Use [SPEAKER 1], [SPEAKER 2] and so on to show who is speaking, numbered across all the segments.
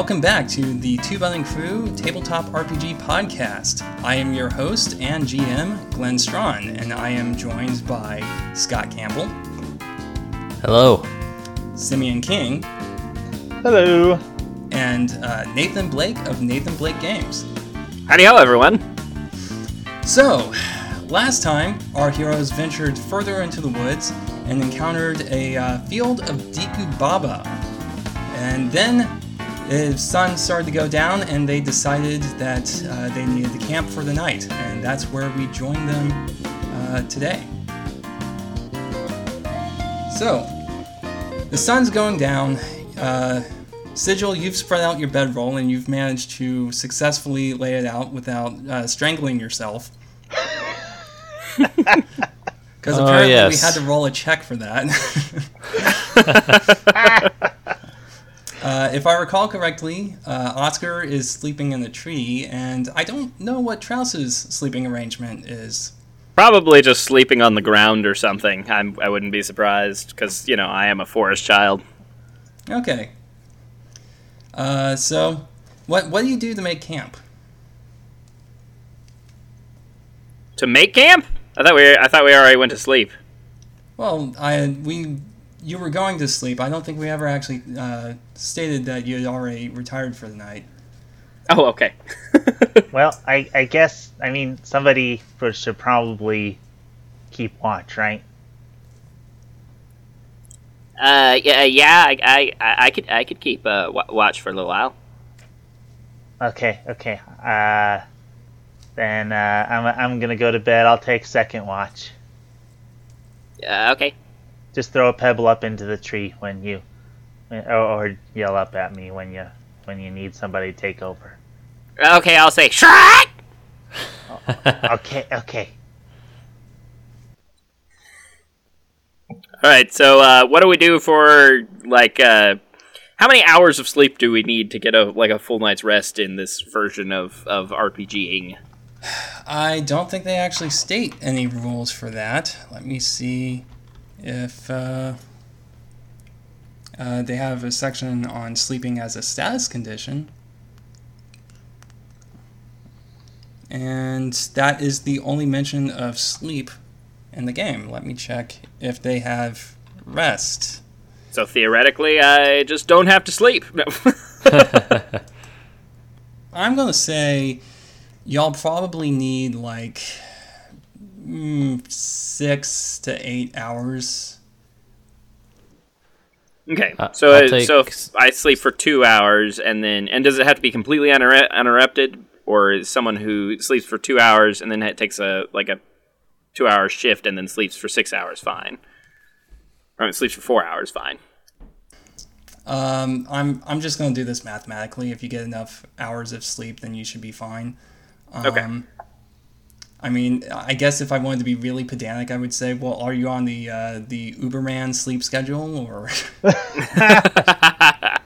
[SPEAKER 1] welcome back to the Two Bunning Crew Tabletop RPG Podcast. I am your host and GM, Glenn Strawn, and I am joined by Scott Campbell,
[SPEAKER 2] Hello.
[SPEAKER 1] Simeon King,
[SPEAKER 3] Hello.
[SPEAKER 1] and uh, Nathan Blake of Nathan Blake Games.
[SPEAKER 3] Howdy ho, everyone.
[SPEAKER 1] So, last time, our heroes ventured further into the woods and encountered a uh, field of Deku Baba. And then the sun started to go down, and they decided that uh, they needed to camp for the night. And that's where we joined them uh, today. So, the sun's going down. Uh, Sigil, you've spread out your bedroll and you've managed to successfully lay it out without uh, strangling yourself. Because
[SPEAKER 2] Oh,
[SPEAKER 1] apparently we
[SPEAKER 2] yes.
[SPEAKER 1] had to roll a check for that. uh, if I recall correctly, uh, Oscar is sleeping in the tree, and I don't know what Trouse's sleeping arrangement is.
[SPEAKER 4] Probably just sleeping on the ground or something. I'm, I wouldn't be surprised because you know I am a forest child.
[SPEAKER 1] Okay. Uh, so, what what do you do to make camp?
[SPEAKER 4] To make camp? I thought we I thought we already went to sleep.
[SPEAKER 1] Well, I we you were going to sleep. I don't think we ever actually uh, stated that you had already retired for the night.
[SPEAKER 4] Oh, okay.
[SPEAKER 3] Well, I, I guess I mean somebody should probably keep watch, right?
[SPEAKER 4] uh, yeah, yeah. I, I, I I could I could keep uh, wa- watch for a little while.
[SPEAKER 3] Okay, okay. Uh, then uh, I'm I'm gonna go to bed. I'll take second watch.
[SPEAKER 4] Uh, okay.
[SPEAKER 3] Just throw a pebble up into the tree when you, or, or yell up at me when you when you need somebody to take over.
[SPEAKER 4] Okay, I'll say Shrek.
[SPEAKER 3] Okay, okay.
[SPEAKER 4] All right. So, uh, what do we do for like? Uh, how many hours of sleep do we need to get a like a full night's rest in this version of of RPGing?
[SPEAKER 1] I don't think they actually state any rules for that. Let me see if uh, uh, they have a section on sleeping as a status condition. And that is the only mention of sleep in the game. Let me check if they have rest.
[SPEAKER 4] So theoretically, I just don't have to sleep. No.
[SPEAKER 1] I'm gonna say y'all probably need like mm, six to eight hours.
[SPEAKER 4] Okay,
[SPEAKER 2] Uh,
[SPEAKER 4] so
[SPEAKER 2] I'll
[SPEAKER 4] uh,
[SPEAKER 2] take-
[SPEAKER 4] so if I sleep for two hours, and then and does it have to be completely uninterrupted, or is someone who sleeps for two hours and then it takes a like a two hour shift and then sleeps for six hours fine, or I mean, sleeps for four hours fine?
[SPEAKER 1] Um, I'm I'm just gonna do this mathematically. If you get enough hours of sleep, then you should be fine. Um,
[SPEAKER 4] Okay.
[SPEAKER 1] I mean, I guess if I wanted to be really pedantic, I would say, well, are you on the uh, the Uberman sleep schedule or?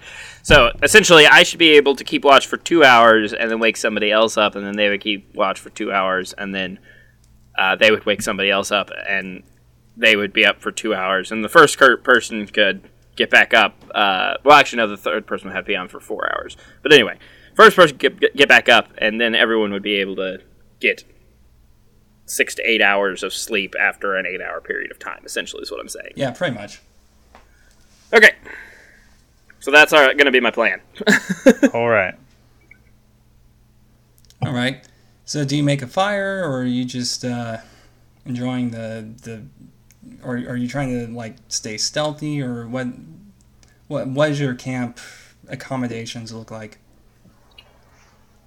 [SPEAKER 4] So essentially, I should be able to keep watch for two hours and then wake somebody else up, and then they would keep watch for two hours, and then uh, they would wake somebody else up, and they would be up for two hours, and the first person could get back up. Uh, well, actually, no, the third person would have to be on for four hours. But anyway, first person get- get back up, and then everyone would be able to get six to eight hours of sleep after an eight-hour period of time. Essentially, is what I'm saying.
[SPEAKER 1] yeah, pretty much.
[SPEAKER 4] Okay. So that's going to be my plan.
[SPEAKER 3] All right.
[SPEAKER 1] All right. So, do you make a fire, or are you just uh, enjoying the the, or are you trying to like stay stealthy, or what? What what does your camp accommodations look like?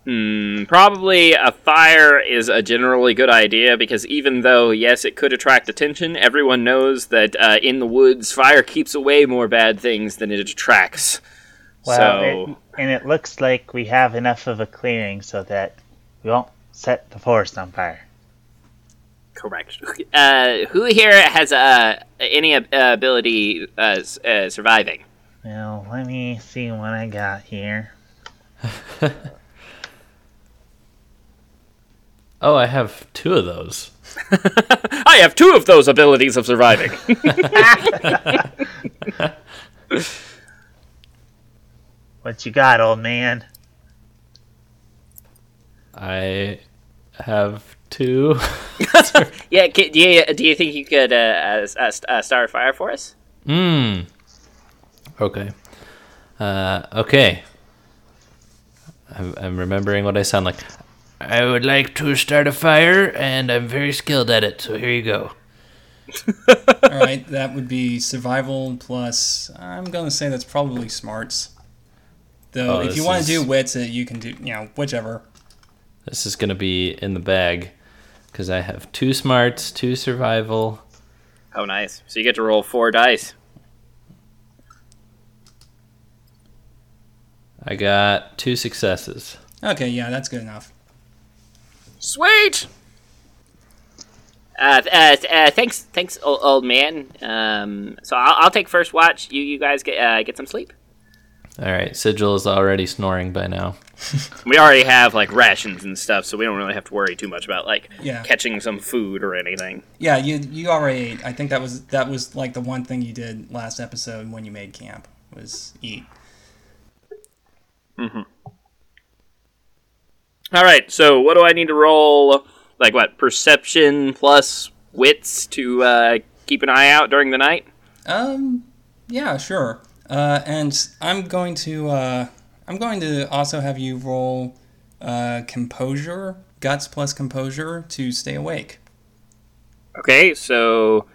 [SPEAKER 4] Hmm, probably a fire is a generally good idea because even though, yes, it could attract attention, everyone knows that uh, in the woods, fire keeps away more bad things than it attracts.
[SPEAKER 3] Well,
[SPEAKER 4] so,
[SPEAKER 3] it, and it looks like we have enough of a clearing so that we won't set the forest on fire.
[SPEAKER 4] correct. Uh, who here has uh, any uh, ability uh, uh, surviving?
[SPEAKER 3] Well, let me see what I got here.
[SPEAKER 2] Oh, I have two of those.
[SPEAKER 4] I have two of those abilities of surviving.
[SPEAKER 3] What you got, old man?
[SPEAKER 2] I have two.
[SPEAKER 4] Yeah, do you, do you think you could uh, uh, start a fire for us?
[SPEAKER 2] Hmm. Okay. Uh, okay. I'm, I'm remembering what I sound like. I would like to start a fire, and I'm very skilled at it. So here you go.
[SPEAKER 1] All right, that would be survival plus. I'm gonna say that's probably smarts. Though,
[SPEAKER 2] Oh,
[SPEAKER 1] if you want to
[SPEAKER 2] is-
[SPEAKER 1] do wits, uh, you can do you know whichever.
[SPEAKER 2] This is gonna be in the bag because I have two smarts, two survival.
[SPEAKER 4] Oh, nice. So you get to roll four dice.
[SPEAKER 2] I got two successes.
[SPEAKER 1] Okay, yeah, that's good enough.
[SPEAKER 4] Sweet. Uh, uh, uh, thanks, thanks, old, old man. Um, so I'll, I'll take first watch. You, you guys get uh, get some sleep.
[SPEAKER 2] All right, Sigil is already snoring by now.
[SPEAKER 4] We already have like rations and stuff, so we don't really have to worry too much about like
[SPEAKER 1] Yeah.
[SPEAKER 4] catching some food or anything.
[SPEAKER 1] Yeah, you you already ate. I think that was that was like the one thing you did last episode when you made camp was eat.
[SPEAKER 4] All right. So what do I need to roll? Like what? Perception plus wits to uh, keep an eye out during the night.
[SPEAKER 1] Um, yeah, sure. Uh, and I'm going to uh, I'm going to also have you roll uh, composure, guts plus composure to stay awake.
[SPEAKER 4] Okay, so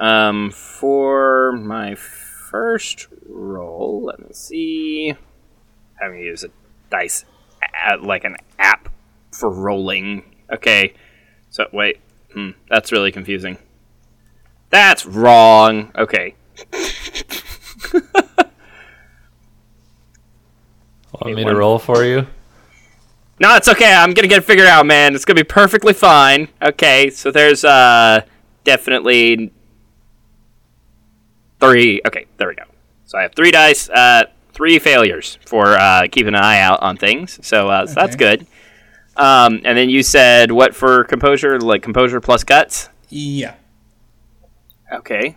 [SPEAKER 4] um, for my first roll, let me see. Having to use a dice, a- like an app for rolling. Okay, so wait, hmm, that's really confusing. That's wrong. Okay,
[SPEAKER 2] Want me to roll for you?
[SPEAKER 4] no, it's okay. I'm gonna get it figured out, man. It's gonna be perfectly fine. Okay, so there's uh definitely three. Okay, there we go. So I have three dice, uh, three failures for uh, keeping an eye out on things. So, uh, so that's good. Um, and then you said what for composure? Like composure plus guts.
[SPEAKER 1] Yeah.
[SPEAKER 4] Okay.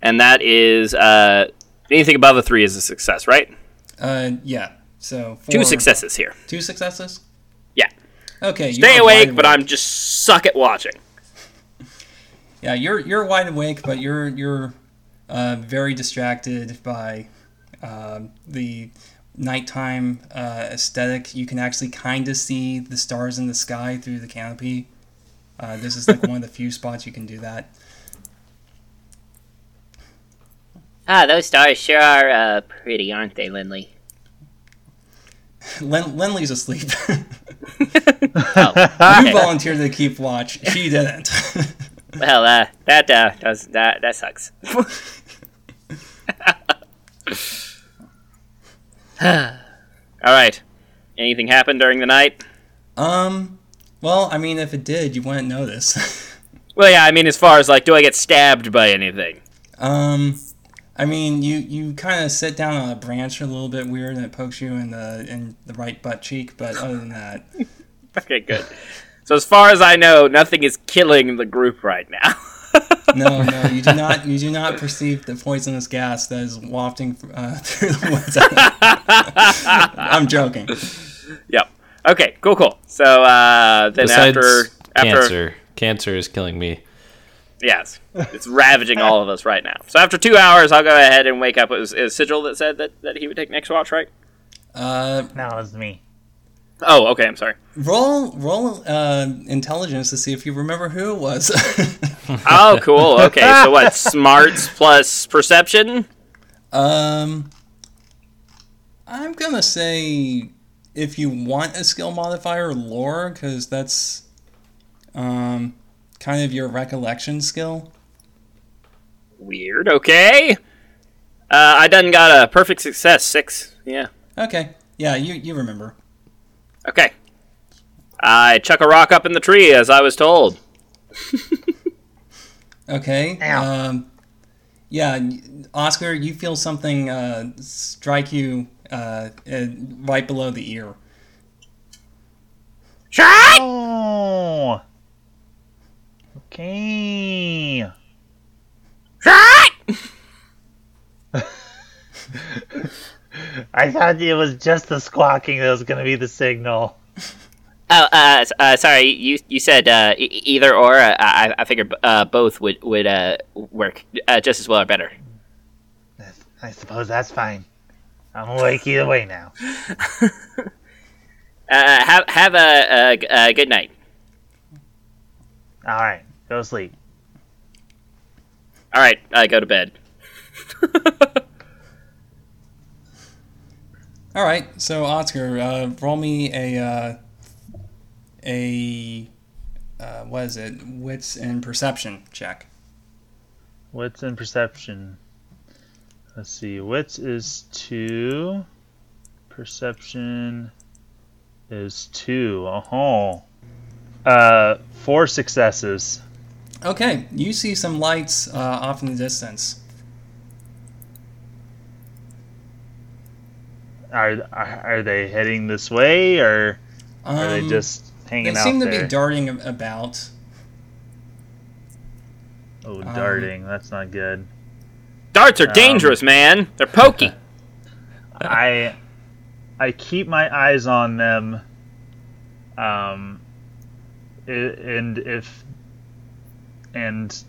[SPEAKER 4] And that is uh, anything above a three is a success, right?
[SPEAKER 1] Uh, yeah. So
[SPEAKER 4] Two successes here.
[SPEAKER 1] Two successes.
[SPEAKER 4] Yeah.
[SPEAKER 1] Okay.
[SPEAKER 4] Stay awake, but I'm just suck at watching.
[SPEAKER 1] Yeah, you're you're wide awake, but you're you're uh, very distracted by um the nighttime uh, aesthetic. You can actually kind of see the stars in the sky through the canopy. Uh, this is like one of the few spots you can do that.
[SPEAKER 4] Ah, those stars sure are uh, pretty, aren't they, Lindley?
[SPEAKER 1] Len- Lenley's asleep.
[SPEAKER 4] Oh,
[SPEAKER 1] you volunteered to keep watch. She didn't.
[SPEAKER 4] well, uh, that uh, does that that sucks. All right. Anything happened during the night?
[SPEAKER 1] um. Well, I mean, if it did, you wouldn't know this.
[SPEAKER 4] Well, yeah. I mean, as far as like, do I get stabbed by anything?
[SPEAKER 1] Um, I mean, you you kind of sit down on a branch a little bit weird, and it pokes you in the in the right butt cheek. But other than that,
[SPEAKER 4] Okay, good. So as far as I know, nothing is killing the group right now.
[SPEAKER 1] no, no, you do not you do not perceive the poisonous gas that is wafting uh, through the woods. I'm joking.
[SPEAKER 4] yep. Okay. Cool. Cool. So uh, then
[SPEAKER 2] Besides
[SPEAKER 4] after after
[SPEAKER 2] cancer, cancer is killing me.
[SPEAKER 4] yes, it's ravaging all of us right now. So after two hours, I'll go ahead and wake up. It was, it was Sigil that said that, that he would take next watch, right?
[SPEAKER 1] Uh,
[SPEAKER 3] No, it was me.
[SPEAKER 4] Oh, okay. I'm sorry.
[SPEAKER 1] roll roll uh, intelligence to see if you remember who it was.
[SPEAKER 4] Oh, cool. Okay, so what? Smarts plus perception.
[SPEAKER 1] um, I'm gonna say if you want a skill modifier, lore, because that's um kind of your recollection skill.
[SPEAKER 4] Weird. Okay. Uh, I done got a perfect success. Six. Yeah.
[SPEAKER 1] Okay. Yeah, you you remember.
[SPEAKER 4] Okay. I chuck a rock up in the tree as I was told.
[SPEAKER 1] Okay. Um, yeah, Oscar, you feel something uh, strike you uh, uh, right below the ear.
[SPEAKER 4] Shot!
[SPEAKER 3] Oh. Okay.
[SPEAKER 4] Shot!
[SPEAKER 3] I thought it was just the squawking that was going to be the signal.
[SPEAKER 4] Oh, uh, uh, sorry. You you said uh, e- either or. Uh, I I figured uh, both would would uh, work uh, just as well or better.
[SPEAKER 3] I suppose that's fine. I'm awake either way now.
[SPEAKER 4] Uh, have have a, a, a good night.
[SPEAKER 3] All right, go to sleep.
[SPEAKER 4] All right, I go to bed.
[SPEAKER 1] All right, so Oscar, uh, roll me a uh, a uh, what is it? Wits and perception check.
[SPEAKER 3] Wits and perception. Let's see. Wits is two. Perception is two. Oh. Uh, four successes.
[SPEAKER 1] Okay, you see some lights uh, off in the distance.
[SPEAKER 3] Are are, they heading this way, or are they
[SPEAKER 1] Um,
[SPEAKER 3] just hanging
[SPEAKER 1] They
[SPEAKER 3] out
[SPEAKER 1] seem to
[SPEAKER 3] there?
[SPEAKER 1] be darting about.
[SPEAKER 3] oh,
[SPEAKER 1] um,
[SPEAKER 3] darting. That's not good.
[SPEAKER 4] Darts are dangerous, man. They're pokey.
[SPEAKER 3] I I keep my eyes on them. Um, and if and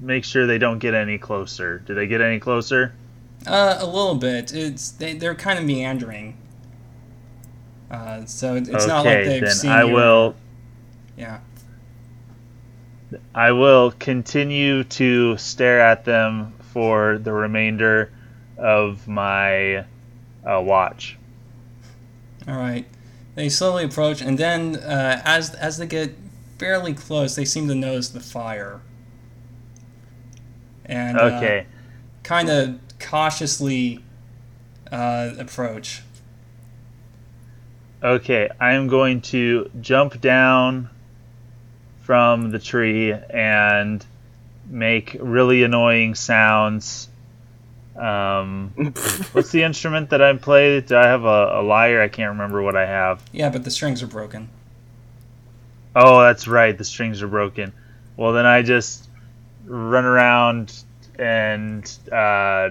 [SPEAKER 3] make sure they don't get any closer. Do they get any closer?
[SPEAKER 1] Uh, a little bit. It's they, they're kind of meandering. Uh, so it- it's not like
[SPEAKER 3] okay,
[SPEAKER 1] they've
[SPEAKER 3] then
[SPEAKER 1] seen
[SPEAKER 3] I
[SPEAKER 1] you.
[SPEAKER 3] will
[SPEAKER 1] Yeah.
[SPEAKER 3] I will continue to stare at them for the remainder of my uh, watch.
[SPEAKER 1] All right. They slowly approach, and then uh, as as they get fairly close, they seem to notice the fire. And uh,
[SPEAKER 3] Okay.
[SPEAKER 1] kind of cautiously uh, approach.
[SPEAKER 3] Okay, I am going to jump down from the tree and make really annoying sounds. Um, what's the instrument that I play? Do I have a, a lyre? I can't remember what I have.
[SPEAKER 1] Yeah, but the strings are broken.
[SPEAKER 3] Oh, that's right. The strings are broken. Well, then I just run around and uh,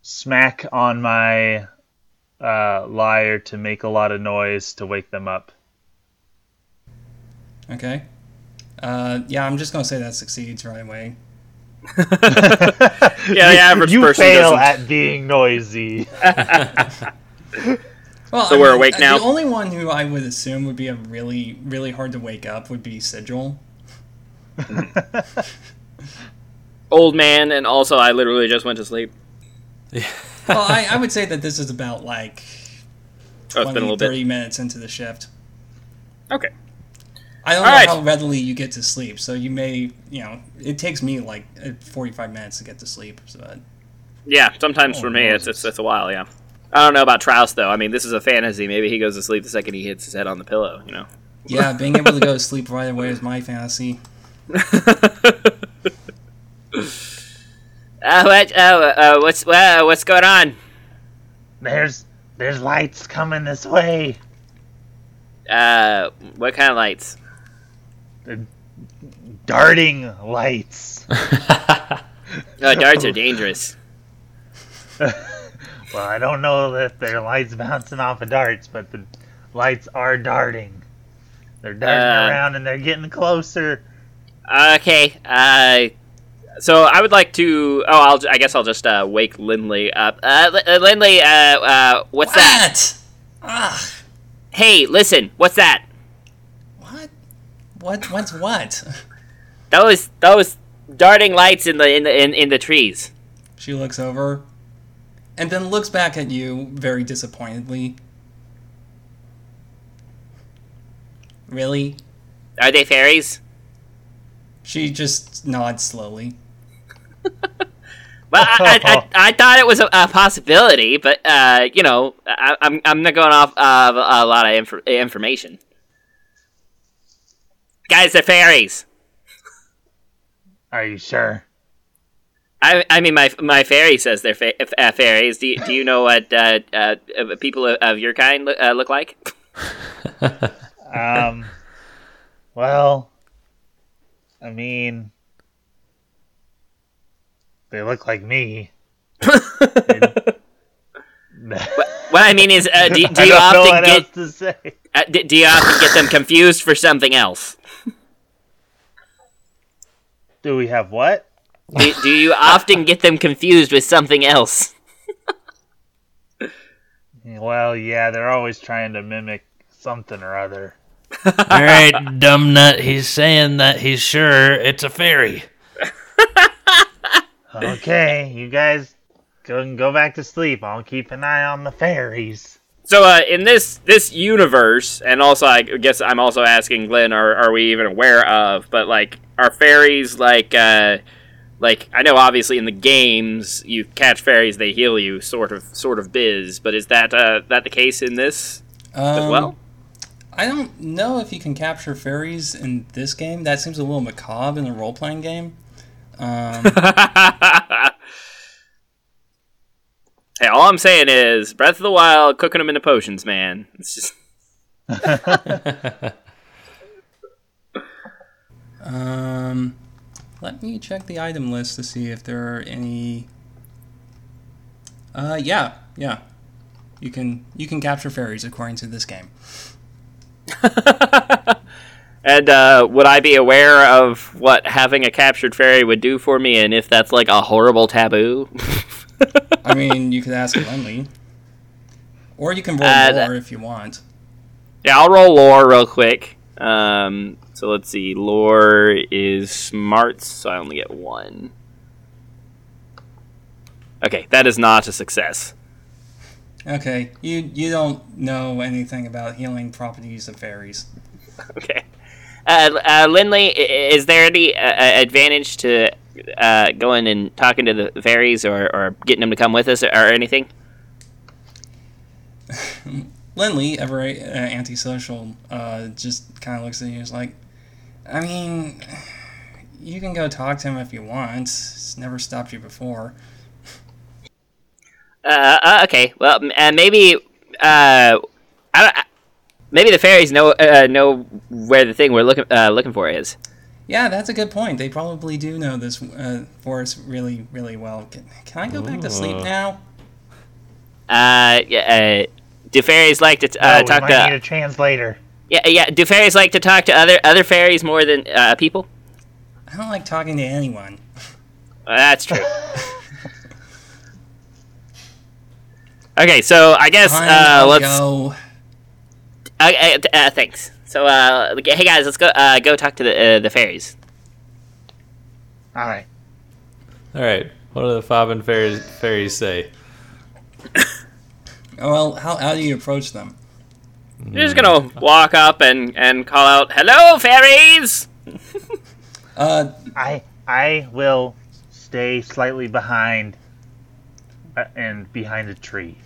[SPEAKER 3] smack on my uh, lyre to make a lot of noise to wake them up.
[SPEAKER 1] Okay. Uh, yeah, I'm just gonna say that succeeds right away.
[SPEAKER 4] Yeah, the average
[SPEAKER 3] you
[SPEAKER 4] person
[SPEAKER 3] fail
[SPEAKER 4] doesn't.
[SPEAKER 3] at being noisy.
[SPEAKER 1] Well,
[SPEAKER 4] So
[SPEAKER 1] I
[SPEAKER 4] we're
[SPEAKER 1] mean,
[SPEAKER 4] awake now?
[SPEAKER 1] The only one who I would assume would be a really, really hard to wake up would be Sigil.
[SPEAKER 4] Old man, and also I literally just went to sleep.
[SPEAKER 1] Well, I, I would say that this is about like
[SPEAKER 4] Oh, it's
[SPEAKER 1] 20,
[SPEAKER 4] been a little
[SPEAKER 1] 30
[SPEAKER 4] bit.
[SPEAKER 1] minutes into the shift.
[SPEAKER 4] Okay.
[SPEAKER 1] I don't
[SPEAKER 4] All
[SPEAKER 1] know
[SPEAKER 4] right.
[SPEAKER 1] how readily you get to sleep, so you may, you know, it takes me like uh, 45 minutes to get to sleep. So
[SPEAKER 4] Yeah, sometimes
[SPEAKER 1] Oh,
[SPEAKER 4] for me it's, it's it's a while. Yeah. I don't know about Trouse though. I mean, this is a fantasy. Maybe he goes to sleep the second he hits his head on the pillow. You know.
[SPEAKER 1] yeah, being able to go to sleep right away is my fantasy.
[SPEAKER 4] Uh, what? Uh, uh, what's uh, what's going on?
[SPEAKER 3] there's there's lights coming this way.
[SPEAKER 4] Uh, what kind of lights?
[SPEAKER 3] The Darting lights.
[SPEAKER 4] Uh, darts are dangerous.
[SPEAKER 3] Well, I don't know if they're lights bouncing off of darts, but the lights are darting. They're darting
[SPEAKER 4] Uh,
[SPEAKER 3] around and they're getting closer.
[SPEAKER 4] Okay. Uh, so I would like to. Oh, I'll. I guess I'll just uh, wake Lindley up. Uh, uh, Lindley. Uh, uh, what's that?
[SPEAKER 1] What? Ugh.
[SPEAKER 4] Hey, listen. What's that?
[SPEAKER 1] What? What? What's what?
[SPEAKER 4] Those those darting lights in the in the in, in the trees.
[SPEAKER 1] She looks over and then looks back at you very disappointedly. Really?
[SPEAKER 4] Are they fairies?
[SPEAKER 1] She just nods slowly.
[SPEAKER 4] Well, I, I, I, thought it was a, a possibility, but uh, you know, I, I'm I'm not going off of a lot of infor- information. Guys, they're fairies.
[SPEAKER 3] Are you sure?
[SPEAKER 4] I, I mean, my my fairy says they're fa- uh, fairies. Do you, do you know what uh, uh, uh, people of, of your kind look, uh, look like?
[SPEAKER 3] Um. well, I mean, they look like me.
[SPEAKER 4] What I mean is, uh, do, do you often get
[SPEAKER 3] to say.
[SPEAKER 4] uh, do, do you often get them confused for something else?
[SPEAKER 3] Do we have what?
[SPEAKER 4] Do, do you often get them confused with something else?
[SPEAKER 3] Well, yeah, they're always trying to mimic something or other.
[SPEAKER 2] All right, dumb nut. He's saying that he's sure it's a fairy.
[SPEAKER 3] Okay, you guys go and go back to sleep. I'll keep an eye on the fairies.
[SPEAKER 4] So uh, in this this universe, and also I guess I'm also asking Glenn, are are we even aware of? But like, are fairies like uh, like I know obviously in the games you catch fairies, they heal you, sort of sort of biz. But is that uh, that the case in this as
[SPEAKER 1] Um,
[SPEAKER 4] well?
[SPEAKER 1] I don't know if you can capture fairies in this game. That seems a little macabre in a role playing game. Um,
[SPEAKER 4] Hey, all I'm saying is Breath of the Wild, cooking them into potions, man. It's just
[SPEAKER 1] um, let me check the item list to see if there are any. Uh, yeah, yeah. You can you can capture fairies according to this game.
[SPEAKER 4] And uh, would I be aware of what having a captured fairy would do for me, and if that's like a horrible taboo?
[SPEAKER 1] I mean, you could ask Lenley, or you can roll
[SPEAKER 4] Uh, that-
[SPEAKER 1] if you want.
[SPEAKER 4] Yeah, I'll roll lore real quick. Um, so let's see. Lore is smarts, so I only get one. Okay, that is not a success.
[SPEAKER 1] Okay, you you don't know anything about healing properties of fairies.
[SPEAKER 4] Okay. Uh, uh, Lindley, is there any uh, uh, advantage to uh, going and talking to the fairies or, or getting them to come with us or, or anything?
[SPEAKER 1] Lindley, ever uh, antisocial, uh, just kind of looks at you and is like, I mean, you can go talk to him if you want. It's never stopped you before.
[SPEAKER 4] Uh, uh, okay. Well, uh, maybe. Uh, I don't, I- maybe the fairies know uh, know where the thing we're looking uh, looking for is.
[SPEAKER 1] Yeah, that's a good point. They probably do know this uh, forest really, really well. Can, can I go back to sleep now?
[SPEAKER 4] Uh, yeah, uh, do fairies like to
[SPEAKER 3] Oh,
[SPEAKER 4] uh,
[SPEAKER 3] we
[SPEAKER 4] talk
[SPEAKER 3] might
[SPEAKER 4] to?
[SPEAKER 3] need a translator.
[SPEAKER 4] Yeah, yeah. Do fairies like to talk to other other fairies more than uh, people?
[SPEAKER 1] I don't like talking to anyone.
[SPEAKER 4] Uh, that's true. okay, so I guess uh, let's.
[SPEAKER 1] go.
[SPEAKER 4] Uh, uh, uh, thanks. So, uh, hey guys, let's go. Uh, go talk to the uh, the fairies.
[SPEAKER 3] All right.
[SPEAKER 2] All right. What do the Fobbin fairies, fairies say?
[SPEAKER 1] Well, how, how do you approach them?
[SPEAKER 4] You're just gonna walk up and and call out, "Hello, fairies!"
[SPEAKER 1] Uh,
[SPEAKER 3] I I will stay slightly behind uh, and behind a tree.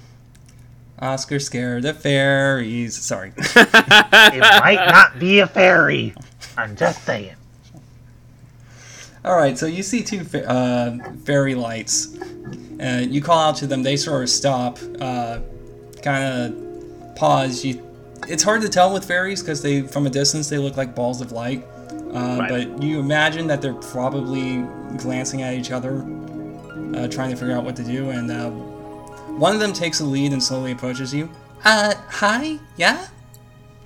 [SPEAKER 1] Oscar scared of fairies. Sorry.
[SPEAKER 3] It might not be a fairy. I'm just saying.
[SPEAKER 1] All right, so you see two uh, fairy lights. and you call out to them. They sort of stop, uh, kind of pause. You, it's hard to tell with fairies because they, from a distance, they look like balls of light. Uh,
[SPEAKER 4] Right.
[SPEAKER 1] But you imagine that they're probably glancing at each other, uh, trying to figure out what to do. And uh, one of them takes the lead and slowly approaches you. Uh, hi, yeah.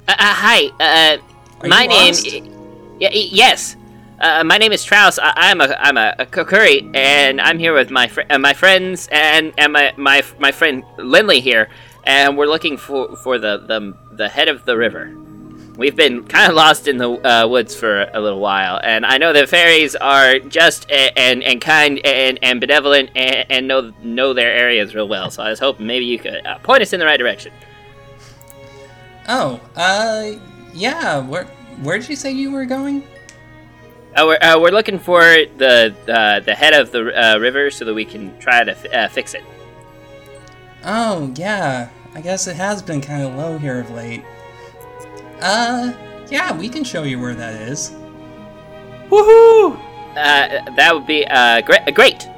[SPEAKER 4] Uh, uh, hi, uh,
[SPEAKER 1] Are
[SPEAKER 4] my name. y- yes, uh, my name is Traus. I- I'm a I'm a, a Kokiri, and I'm here with my fr- uh, my friends and and my my my friend Lindley here, and we're looking for for the the the head of the river. We've been kind of lost in the uh, woods for a little while, and I know that fairies are just a- and and kind and, and benevolent and, and know know their areas real well. So I was hoping maybe you could uh, point us in the right direction.
[SPEAKER 1] Oh, uh, yeah. Where where did you say you were going?
[SPEAKER 4] Uh, we're, uh, we're looking for the uh, the head of the uh, river so that we can try to f- uh, fix it.
[SPEAKER 1] Oh, yeah. I guess it has been kind of low here of late. Uh, yeah, we can show you where that is.
[SPEAKER 2] Woohoo!
[SPEAKER 4] Uh, that would be uh, great. Great.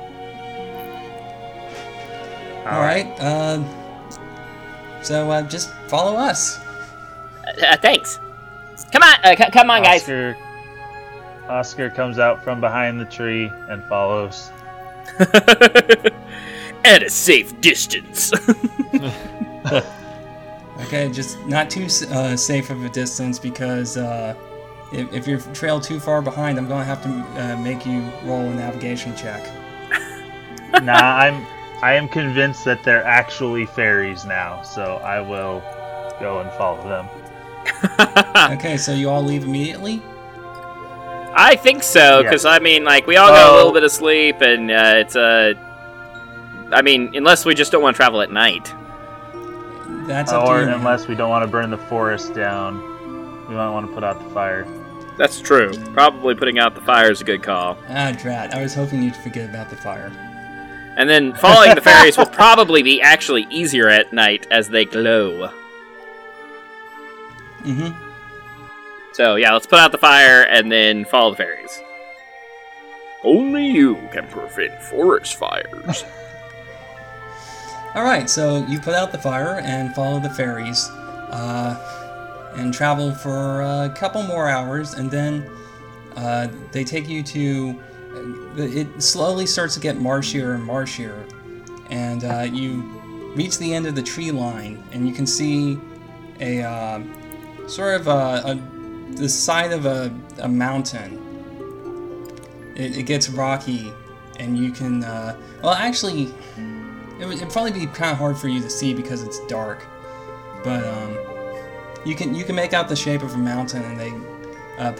[SPEAKER 1] All right. Uh, so uh, just follow us.
[SPEAKER 4] Uh, thanks. Come on, uh, c- come on, guys.
[SPEAKER 3] Oscar Oscar comes out from behind the tree and follows.
[SPEAKER 4] at a safe distance.
[SPEAKER 1] Okay, just not too uh, safe of a distance because uh, if, if you're trail too far behind, I'm gonna have to uh, make you roll a navigation check.
[SPEAKER 3] nah, I'm I am convinced that they're actually fairies now, so I will go and follow them.
[SPEAKER 1] Okay, so you all leave immediately.
[SPEAKER 4] I think so,
[SPEAKER 3] Yeah.
[SPEAKER 4] because I mean, like, we all got a
[SPEAKER 3] Oh.
[SPEAKER 4] little bit of sleep, and uh, it's a. I mean, unless we just don't want to travel at night.
[SPEAKER 1] That's up
[SPEAKER 3] or
[SPEAKER 1] to you. man.
[SPEAKER 3] unless we don't want to burn the forest down, we might want to put out the fire.
[SPEAKER 4] That's true. Probably putting out the fire is a good call.
[SPEAKER 1] Ah, drat! I was hoping you'd forget about the fire.
[SPEAKER 4] And then following the fairies will probably be actually easier at night as they glow.
[SPEAKER 1] Mm-hmm.
[SPEAKER 4] So yeah, let's put out the fire and then follow the fairies. Only you can prevent forest fires.
[SPEAKER 1] All right, so you put out the fire and follow the fairies, uh, and travel for a couple more hours, and then uh, they take you to. It slowly starts to get marshier and marshier, and uh, you reach the end of the tree line, and you can see a uh, sort of a, a the side of a, a mountain. It, it gets rocky, and you can. Uh, well, actually. It would it'd probably be kind of hard for you to see because it's dark, but um, you can you can make out the shape of a mountain, and they uh.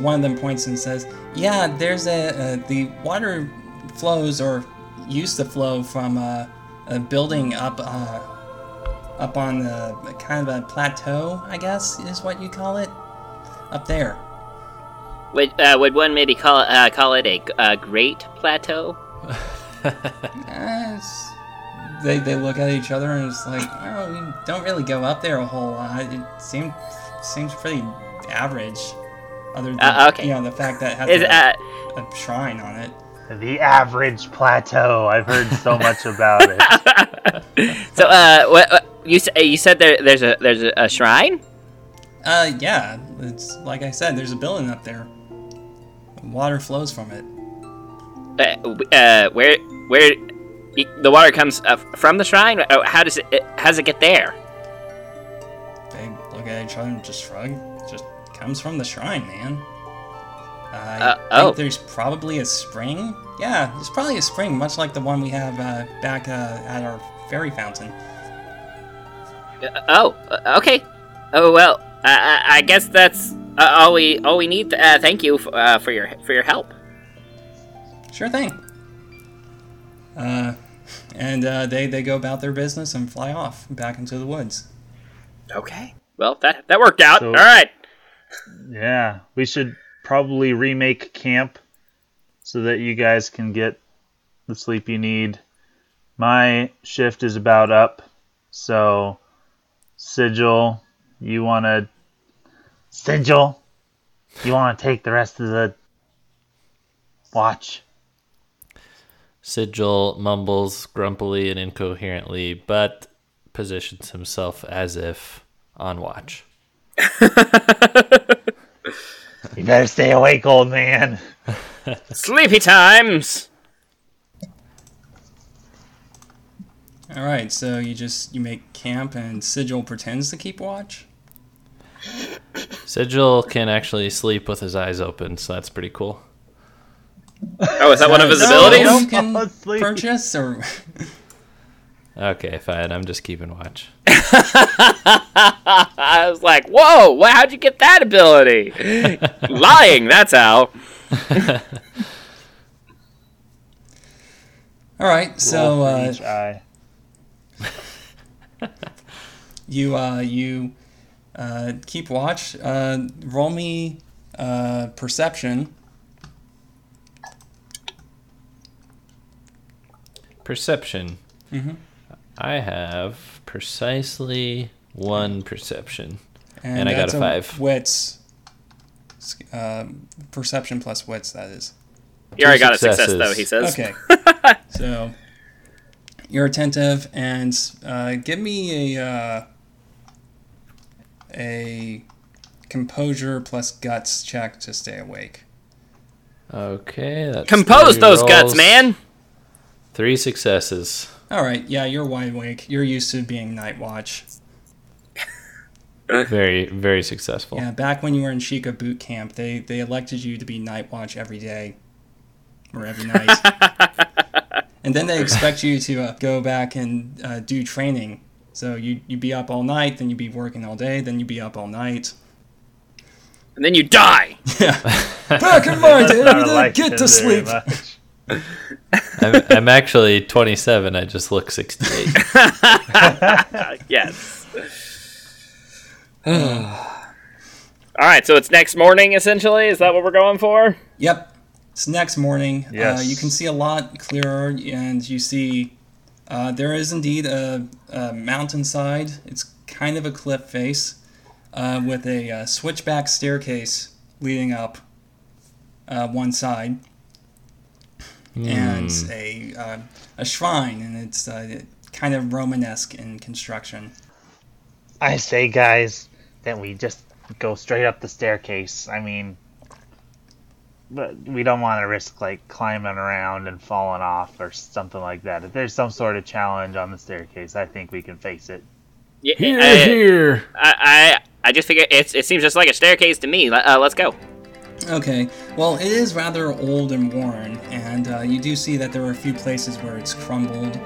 [SPEAKER 1] One of them points and says, "Yeah, there's a, uh the water flows or used to flow from a, a building up uh, up on the kind of a plateau, I guess is what you call it, up there."
[SPEAKER 4] would uh, would one maybe call it uh, call it a, a great plateau?
[SPEAKER 1] Uh, it's- they, they look at each other and it's like, oh, we don't really go up there a whole lot. It seems seems pretty average, other than
[SPEAKER 4] Uh, okay.
[SPEAKER 1] you know the fact that it has
[SPEAKER 4] Is
[SPEAKER 1] a,
[SPEAKER 4] uh,
[SPEAKER 1] a shrine on it.
[SPEAKER 3] The average plateau. I've heard so much about it.
[SPEAKER 4] so uh, what, what you uh, you said there there's a there's a, a shrine?
[SPEAKER 1] Uh, yeah, it's like I said, there's a building up there. Water flows from it.
[SPEAKER 4] Uh, uh, where where y- the water comes uh, from the shrine? Uh, How does it, how does it get there?
[SPEAKER 1] They look at each other and just shrug. It just comes from the shrine, man. I
[SPEAKER 4] Uh,
[SPEAKER 1] think
[SPEAKER 4] oh.
[SPEAKER 1] there's probably a spring. Yeah, there's probably a spring, much like the one we have uh, back uh, at our fairy fountain.
[SPEAKER 4] Uh, oh, uh, okay. Oh well, I, I, I guess that's uh, all we all we need. Uh, thank you f- uh, for your for your help.
[SPEAKER 1] Sure thing. Uh, and uh, they they go about their business and fly off back into the woods.
[SPEAKER 4] Okay. Well, that that worked out.
[SPEAKER 3] So-
[SPEAKER 4] all right.
[SPEAKER 3] Yeah, we should probably remake camp so that you guys can get the sleep you need. My shift is about up, so Sigil, you want to Sigil, you want to take the rest of the watch?
[SPEAKER 2] Sigil mumbles grumpily and incoherently, but positions himself as if on watch.
[SPEAKER 3] You better stay awake, old man.
[SPEAKER 4] Sleepy times.
[SPEAKER 1] All right, so you just you make camp and Sigil pretends to keep watch.
[SPEAKER 2] Sigil can actually sleep with his eyes open, so that's pretty cool.
[SPEAKER 4] Oh, is that one of his
[SPEAKER 1] No,
[SPEAKER 4] abilities?
[SPEAKER 1] You can purchase or
[SPEAKER 2] Okay, fine. I'm just keeping watch.
[SPEAKER 4] I was like, "Whoa! Wow, how'd you get that ability?" Lying. That's how.
[SPEAKER 1] all right. So uh, you uh, you uh, keep watch. Uh, roll me uh, perception.
[SPEAKER 2] Perception.
[SPEAKER 1] Mhm.
[SPEAKER 2] I have precisely one perception.
[SPEAKER 1] And,
[SPEAKER 2] And I got a five.
[SPEAKER 1] Wits. Um, perception plus wits. That is.
[SPEAKER 4] You already got a success, though. He says.
[SPEAKER 1] Okay. so you're attentive and uh, give me a uh, a composure plus guts check to stay awake.
[SPEAKER 2] Okay, that's
[SPEAKER 4] Compose
[SPEAKER 2] three
[SPEAKER 4] those guts, man.
[SPEAKER 2] Three successes.
[SPEAKER 1] All right, yeah, you're wide awake. You're used to being night watch.
[SPEAKER 2] Very, very successful.
[SPEAKER 1] Yeah, back when you were in Sheikah boot camp, they they elected you to be night watch every day or every night, and then they expect you to uh, go back and uh, do training. So you you be up all night, then you'd be working all day, then you'd be up all night.
[SPEAKER 4] And then you die.
[SPEAKER 1] Yeah, back in my day,
[SPEAKER 3] I don't
[SPEAKER 1] get to
[SPEAKER 3] very
[SPEAKER 1] sleep.
[SPEAKER 3] Much.
[SPEAKER 2] I'm, I'm actually 27. I just look 68.
[SPEAKER 4] yes. All right, so it's next morning essentially. Is that what we're going for?
[SPEAKER 1] Yep. It's next morning. Uh,
[SPEAKER 3] Yes.
[SPEAKER 1] you can see a lot clearer, and you see uh, there is indeed a, a mountainside. It's kind of a cliff face uh, with a uh, switchback staircase leading up uh, one side, and a uh, a shrine, and it's uh, kind of Romanesque in construction.
[SPEAKER 3] I say, guys, that we just go straight up the staircase. I mean, but we don't want to risk like climbing around and falling off or something like that. If there's some sort of challenge on the staircase, I think we can face it.
[SPEAKER 4] Yeah,
[SPEAKER 2] Here,
[SPEAKER 4] I,
[SPEAKER 2] here.
[SPEAKER 4] I, I, I just figure it's, it seems just like a staircase to me. Uh, let's go.
[SPEAKER 1] Okay, well, it is rather old and worn, and uh, you do see that there are a few places where it's crumbled.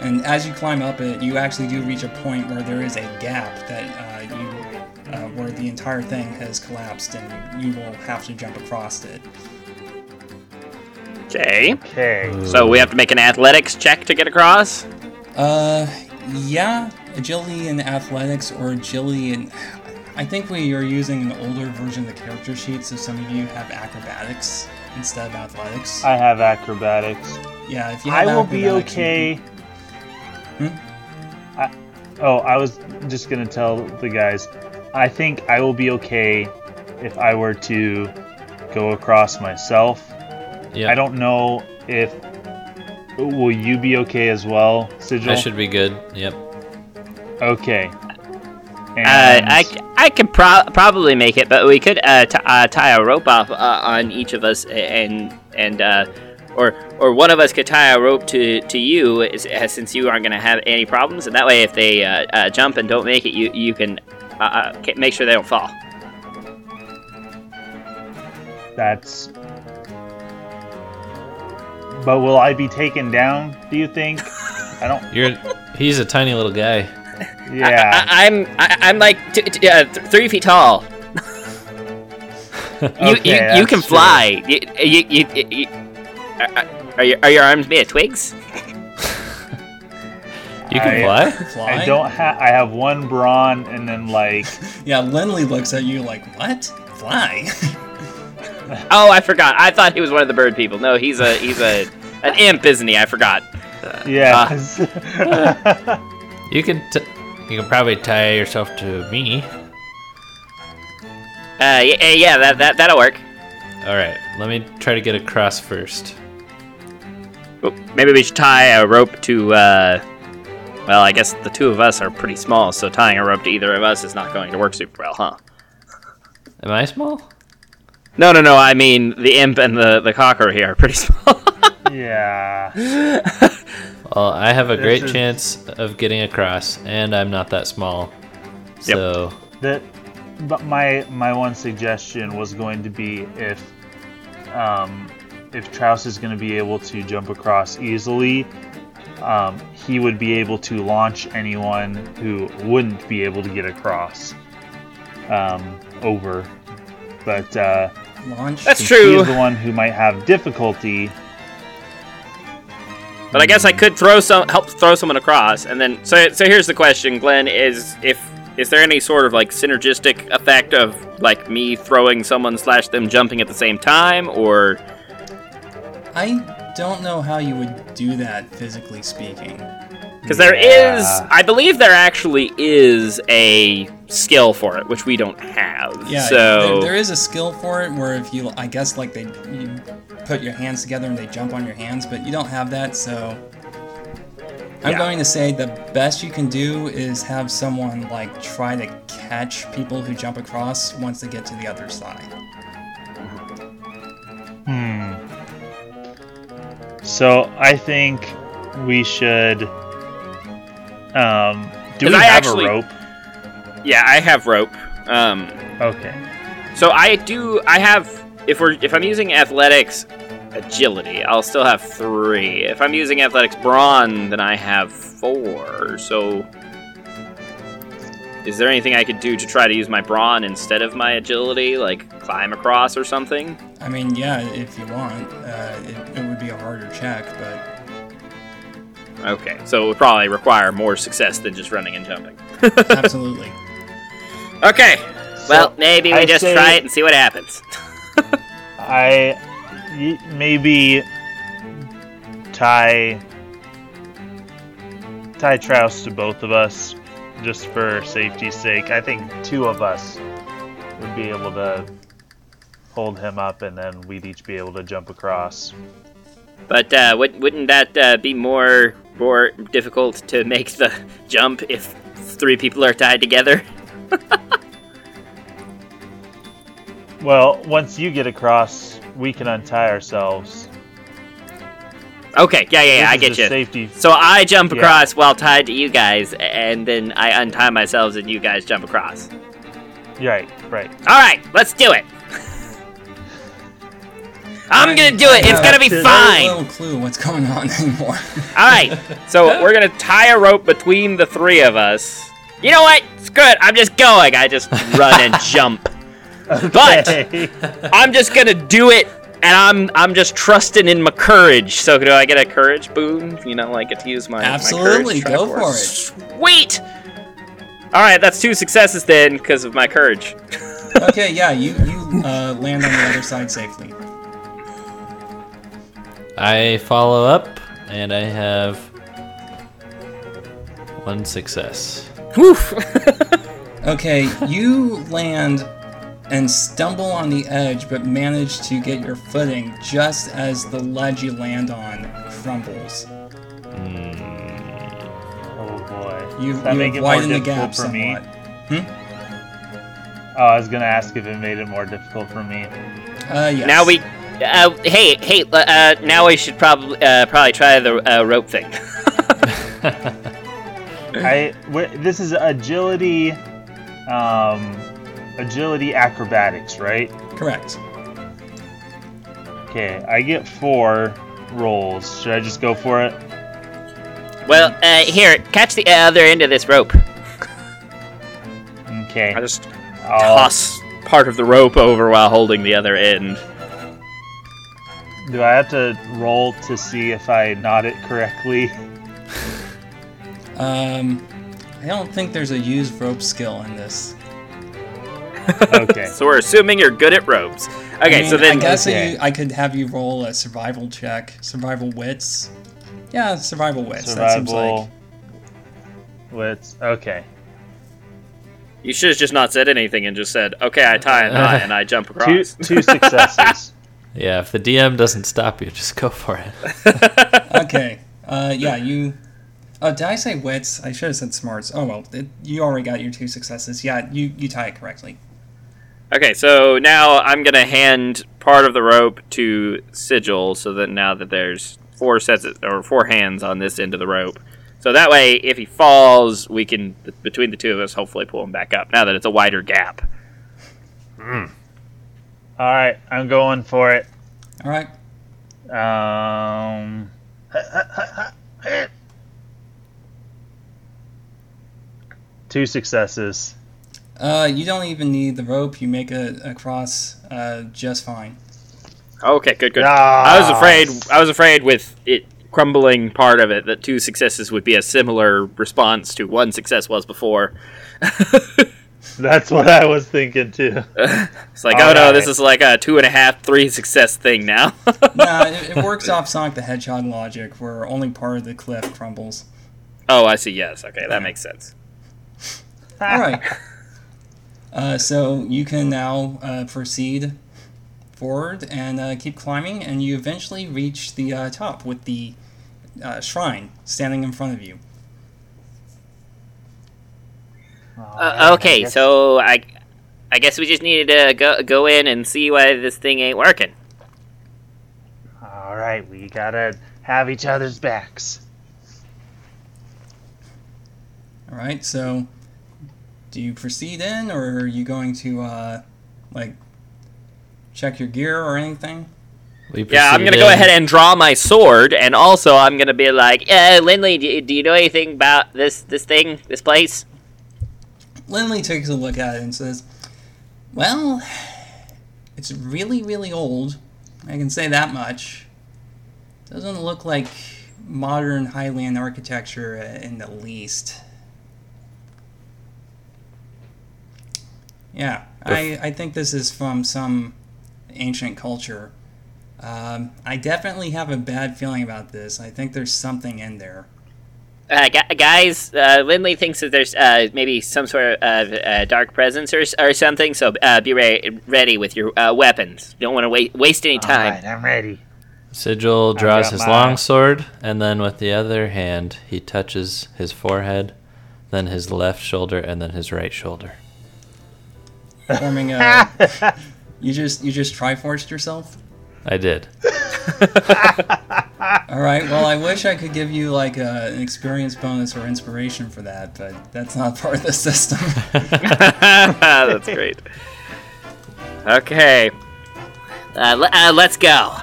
[SPEAKER 1] And as you climb up it, you actually do reach a point where there is a gap that uh, you, uh, where the entire thing has collapsed, and you will have to jump across it.
[SPEAKER 4] Okay.
[SPEAKER 3] Okay.
[SPEAKER 4] So we have to make an athletics check to get across.
[SPEAKER 1] Uh, yeah, agility and athletics, or agility and. I think we are using an older version of the character sheet, so some of you have acrobatics instead of athletics.
[SPEAKER 3] I have acrobatics.
[SPEAKER 1] yeah, if you
[SPEAKER 3] I will be
[SPEAKER 1] acrobatics, you
[SPEAKER 3] okay.
[SPEAKER 1] Hmm?
[SPEAKER 3] I, oh, I was just gonna tell the guys. I think I will be okay if I were to go across myself.
[SPEAKER 2] Yeah,
[SPEAKER 3] I don't know if will you be okay as well, Sigil?
[SPEAKER 2] I should be good. Yep.
[SPEAKER 3] Okay.
[SPEAKER 4] Uh,
[SPEAKER 3] And
[SPEAKER 4] I, c- I could pro- probably make it, but we could uh, t- uh, tie a rope off uh, on each of us, and and uh, or or one of us could tie a rope to to you, as, as- since you aren't going to have any problems, and that way, if they uh, uh, jump and don't make it, you you can uh, uh, make sure they don't fall.
[SPEAKER 3] that's. But will I be taken down? Do you think? I don't.
[SPEAKER 2] You're. He's a tiny little guy.
[SPEAKER 3] Yeah.
[SPEAKER 4] I, I'm I, I'm like t- t- uh, th- three feet tall. you
[SPEAKER 3] Okay,
[SPEAKER 4] you, you can fly. You, you, you, you, you- are, are, your, are your arms made of twigs?
[SPEAKER 2] You can
[SPEAKER 3] I-
[SPEAKER 2] fly.
[SPEAKER 1] Fly?
[SPEAKER 3] I don't have. I have one brawn, and then like.
[SPEAKER 1] Yeah, Lindley looks at you like, what? Fly?
[SPEAKER 4] Oh, I forgot. I thought he was one of the bird people. No, he's a he's a an imp, isn't he? I forgot.
[SPEAKER 3] Yes.
[SPEAKER 2] You can. T- you can probably tie yourself to me.
[SPEAKER 4] Uh, yeah, yeah, that that that'll work.
[SPEAKER 2] All right. Let me try to get across first.
[SPEAKER 4] Oh, Maybe we should tie a rope to. Uh, well, I guess the two of us are pretty small, so tying a rope to either of us is not going to work super well, huh?
[SPEAKER 2] Am I small?
[SPEAKER 4] No, no, no. I mean, the imp and the the cocker here are pretty small.
[SPEAKER 3] yeah.
[SPEAKER 2] Well, I have a
[SPEAKER 3] This
[SPEAKER 2] great
[SPEAKER 3] is-
[SPEAKER 2] chance of getting across, and I'm not that small. So
[SPEAKER 3] That, but my my one suggestion was going to be if, um, if Traus is going to be able to jump across easily, um, he would be able to launch anyone who wouldn't be able to get across, um, over. But uh,
[SPEAKER 1] Launch?
[SPEAKER 4] That's
[SPEAKER 3] since
[SPEAKER 4] true.
[SPEAKER 3] He's the one who might have difficulty.
[SPEAKER 4] But I guess I could throw some help throw someone across, and then so so here's the question, Glenn: is if is there any sort of like synergistic effect of like me throwing someone slash them jumping at the same time, or
[SPEAKER 1] I don't know how you would do that, physically speaking.
[SPEAKER 4] because there is,
[SPEAKER 3] Yeah.
[SPEAKER 4] I believe there actually is a skill for it, which we don't have.
[SPEAKER 1] Yeah,
[SPEAKER 4] so
[SPEAKER 1] there, there is a skill for it where if you, I guess, like they, you put your hands together and they jump on your hands, but you don't have that, so. I'm
[SPEAKER 4] Yeah.
[SPEAKER 1] going to say the best you can do is have someone like try to catch people who jump across once they get to the other side.
[SPEAKER 3] Hmm. So I think we should. Um, do we
[SPEAKER 4] I
[SPEAKER 3] have
[SPEAKER 4] actually-
[SPEAKER 3] a rope?
[SPEAKER 4] Yeah, I have rope. Um,
[SPEAKER 3] Okay.
[SPEAKER 4] so I do. I have. If we're if I'm using athletics, agility, I'll still have three. If I'm using athletics brawn, then I have four. So, is there anything I could do to try to use my brawn instead of my agility, like climb across or something?
[SPEAKER 1] I mean, yeah, if you want, uh, it, it would be a harder check, but
[SPEAKER 4] Okay, so it would probably require more success than just running and jumping.
[SPEAKER 1] absolutely.
[SPEAKER 4] Okay, well maybe we
[SPEAKER 3] I
[SPEAKER 4] just
[SPEAKER 3] say-
[SPEAKER 4] try it and see what happens.
[SPEAKER 3] I maybe tie tie Trouse to both of us, just for safety's sake. I think two of us would be able to hold him up, and then we'd each be able to jump across.
[SPEAKER 4] But uh, would, wouldn't that uh, be more more difficult to make the jump if three people are tied together?
[SPEAKER 3] Well, once you get across, we can untie ourselves.
[SPEAKER 4] Okay, yeah, yeah, yeah, I get you.
[SPEAKER 3] Safety.
[SPEAKER 4] So I jump
[SPEAKER 3] Yeah.
[SPEAKER 4] across while tied to you guys, and then I untie myself and you guys jump across.
[SPEAKER 3] Right, right.
[SPEAKER 4] All right, let's do it. I'm gonna do it. It's gonna be fine.
[SPEAKER 1] No clue what's going on anymore.
[SPEAKER 4] All right, so we're gonna tie a rope between the three of us. You know what? It's good. I'm just going. I just run and jump. But I'm just gonna do it, and I'm I'm just trusting in my courage. So do I get a courage boon? You know, I get to use my
[SPEAKER 1] Absolutely,
[SPEAKER 4] My courage
[SPEAKER 1] go for it.
[SPEAKER 4] Sweet. All right, that's two successes then because of my courage.
[SPEAKER 1] okay, yeah, you you uh, land on the other side safely.
[SPEAKER 2] I follow up, and I have one success.
[SPEAKER 4] Woof.
[SPEAKER 1] Okay, you land and stumble on the edge, but manage to get your footing just as the ledge you land on crumbles.
[SPEAKER 3] Oh boy.
[SPEAKER 1] You,
[SPEAKER 3] Does that
[SPEAKER 1] you
[SPEAKER 3] make
[SPEAKER 1] have widened the
[SPEAKER 3] difficult
[SPEAKER 1] gap
[SPEAKER 3] for me?
[SPEAKER 1] somewhat.
[SPEAKER 3] Oh, I was gonna ask if it made it more difficult for me.
[SPEAKER 1] Uh, yes.
[SPEAKER 4] Now we. Uh, hey, hey! Uh, now we should probably uh, probably try the uh, rope thing.
[SPEAKER 3] I this is agility, um, agility acrobatics, right?
[SPEAKER 1] Correct.
[SPEAKER 3] Okay, I get four rolls. Should I just go for it?
[SPEAKER 4] well, uh, here, catch the other end of this rope.
[SPEAKER 3] Okay.
[SPEAKER 4] I just
[SPEAKER 3] I'll-
[SPEAKER 4] toss part of the rope over while holding the other end.
[SPEAKER 3] do I have to roll to see if I knot it correctly?
[SPEAKER 1] Um, I don't think there's a use rope skill in this.
[SPEAKER 3] Okay.
[SPEAKER 4] So we're assuming you're good at ropes. Okay,
[SPEAKER 1] I mean,
[SPEAKER 4] so then
[SPEAKER 1] I guess
[SPEAKER 3] okay.
[SPEAKER 1] you, I could have you roll a survival check, survival wits. Yeah, survival wits. That seems
[SPEAKER 3] Survival.
[SPEAKER 1] like
[SPEAKER 3] Wits. Okay.
[SPEAKER 4] you should have just not said anything and just said, "Okay, I tie a knot and I jump
[SPEAKER 3] Two
[SPEAKER 4] across."
[SPEAKER 3] two successes.
[SPEAKER 2] Yeah, if the DM doesn't stop you, just go for it.
[SPEAKER 1] okay. Uh, yeah, you. Oh, did I say wits? I should have said smarts. Oh well, it, you already got your two successes. Yeah, you you tie it correctly.
[SPEAKER 4] Okay, so now I'm gonna hand part of the rope to Sigil, so that now that there's four sets of, or four hands on this end of the rope, so that way if he falls, we can between the two of us hopefully pull him back up. Now that it's a wider gap.
[SPEAKER 3] All right, I'm going for it.
[SPEAKER 1] All right.
[SPEAKER 3] Um. Two successes.
[SPEAKER 1] Uh, you don't even need the rope. You make it across uh, just fine.
[SPEAKER 4] Okay, good, good. I was afraid. I was afraid with it crumbling part of it that two successes would be a similar response to one success was before.
[SPEAKER 3] That's what I was thinking too.
[SPEAKER 4] It's like, oh no,
[SPEAKER 3] Alright.
[SPEAKER 4] this is like a two and a half, three success thing now.
[SPEAKER 1] nah, it, it works off Sonic the Hedgehog logic, where only part of the cliff crumbles.
[SPEAKER 4] oh, I see. Yes, okay, that makes sense.
[SPEAKER 1] All right. Uh, so you can now uh, proceed forward and uh, keep climbing, and you eventually reach the uh, top with the uh, shrine standing in front of you.
[SPEAKER 4] Uh, okay, so I, I guess we just needed to go go in and see why this thing ain't working.
[SPEAKER 3] All right, we gotta have each other's backs.
[SPEAKER 1] All right, so do you proceed in, or are you going to uh, like check your gear or anything?
[SPEAKER 4] Yeah, I'm gonna
[SPEAKER 2] proceed
[SPEAKER 4] go ahead and draw my sword, and also I'm gonna be like, uh, Lindley, do, do you know anything about this this thing, this place?
[SPEAKER 1] Lindley takes a look at it and says, Well, it's really, really old. I can say that much. Doesn't look like modern Hylian architecture uh, in the least. Yeah, I, I think this is from some ancient culture. Um, I definitely have a bad feeling about this. I think there's something in there.
[SPEAKER 4] Uh, guys, uh, Lindley thinks that there's uh, maybe some sort of uh, dark presence or, or something. So uh, be re- ready with your uh, weapons. Don't want to wa- waste any time.
[SPEAKER 3] Alright, I'm ready.
[SPEAKER 2] Sigil draws his
[SPEAKER 3] my-
[SPEAKER 2] long sword, and then with the other hand, he touches his forehead, then his left shoulder, and then his right shoulder.
[SPEAKER 1] Forming a. you just you just triforced yourself.
[SPEAKER 2] I did.
[SPEAKER 1] All right. Well, I wish I could give you like a, an experience bonus or inspiration for that, but that's not part of the system.
[SPEAKER 4] That's great. Okay. Uh, le- uh, let's go.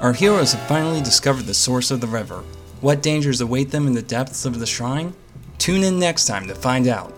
[SPEAKER 1] Our heroes have finally discovered the source of the river. What dangers await them in the depths of the shrine? Tune in next time to find out.